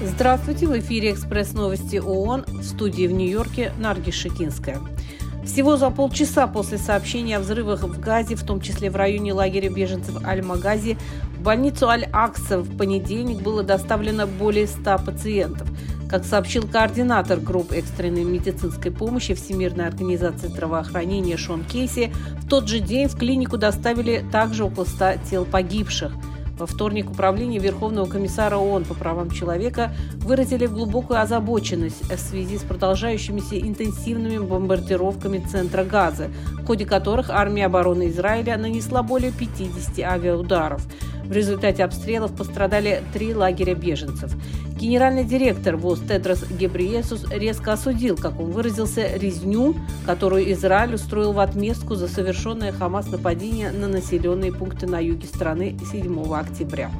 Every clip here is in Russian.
Здравствуйте, в эфире «Экспресс новости ООН» в студии в Нью-Йорке Наргиз Шикинская. Всего за полчаса после сообщения о взрывах в Газе, в том числе в районе лагеря беженцев Аль-Магази, в больницу Аль-Акса в понедельник было доставлено более 100 пациентов. Как сообщил координатор групп экстренной медицинской помощи Всемирной организации здравоохранения Шон Кейси, в тот же день в клинику доставили также около 100 тел погибших – во вторник Управление Верховного комиссара ООН по правам человека выразили глубокую озабоченность в связи с продолжающимися интенсивными бомбардировками центра Газа, в ходе которых армия обороны Израиля нанесла более 50 авиаударов. В результате обстрелов пострадали три лагеря беженцев. Генеральный директор ВОЗ Тедрос Гебриесус резко осудил, как он выразился, резню, которую Израиль устроил в отместку за совершенное Хамас нападение на населенные пункты на юге страны 7 октября.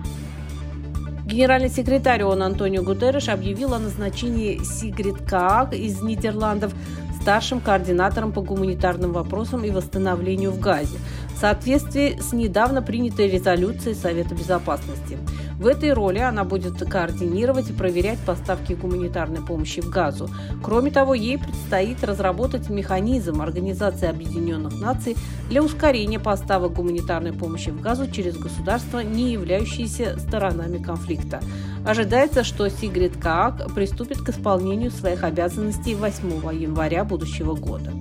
Генеральный секретарь ООН Антонио Гутерреш объявил о назначении Сигрид Каак из Нидерландов старшим координатором по гуманитарным вопросам и восстановлению в Газе в соответствии с недавно принятой резолюцией Совета Безопасности. В этой роли она будет координировать и проверять поставки гуманитарной помощи в Газу. Кроме того, ей предстоит разработать механизм Организации Объединенных Наций для ускорения поставок гуманитарной помощи в Газу через государства, не являющиеся сторонами конфликта. Ожидается, что Сигрид Каак приступит к исполнению своих обязанностей 8 января будущего года.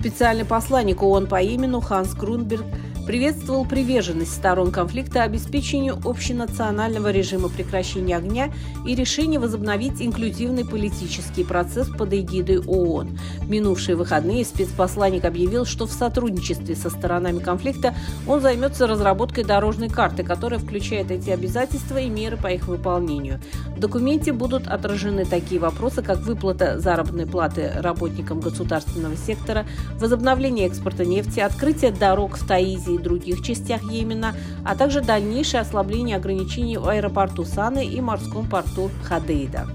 Специальный посланник ООН по Йемену Ханс Крунберг приветствовал приверженность сторон конфликта обеспечению общенационального режима прекращения огня и решение возобновить инклюзивный политический процесс под эгидой ООН. В минувшие выходные спецпосланник объявил, что в сотрудничестве со сторонами конфликта он займется разработкой дорожной карты, которая включает эти обязательства и меры по их выполнению. В документе будут отражены такие вопросы, как выплата заработной платы работникам государственного сектора, возобновление экспорта нефти, открытие дорог в Таизе других частях Йемена, а также дальнейшее ослабление ограничений в аэропорту Саны и морском порту Хадейда.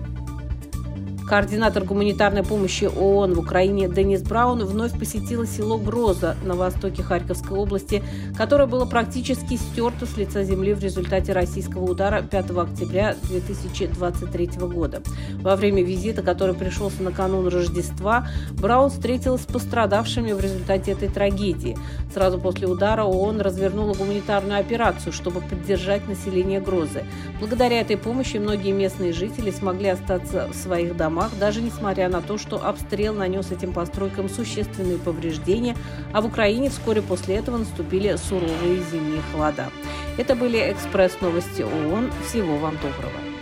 Координатор гуманитарной помощи ООН в Украине Денис Браун вновь посетила село Гроза на востоке Харьковской области, которое было практически стерто с лица земли в результате российского удара 5 октября 2023 года. Во время визита, который пришелся накануне Рождества, Браун встретилась с пострадавшими в результате этой трагедии. Сразу после удара ООН развернула гуманитарную операцию, чтобы поддержать население Грозы. Благодаря этой помощи многие местные жители смогли остаться в своих домах домах, даже несмотря на то, что обстрел нанес этим постройкам существенные повреждения, а в Украине вскоре после этого наступили суровые зимние холода. Это были экспресс-новости ООН. Всего вам доброго.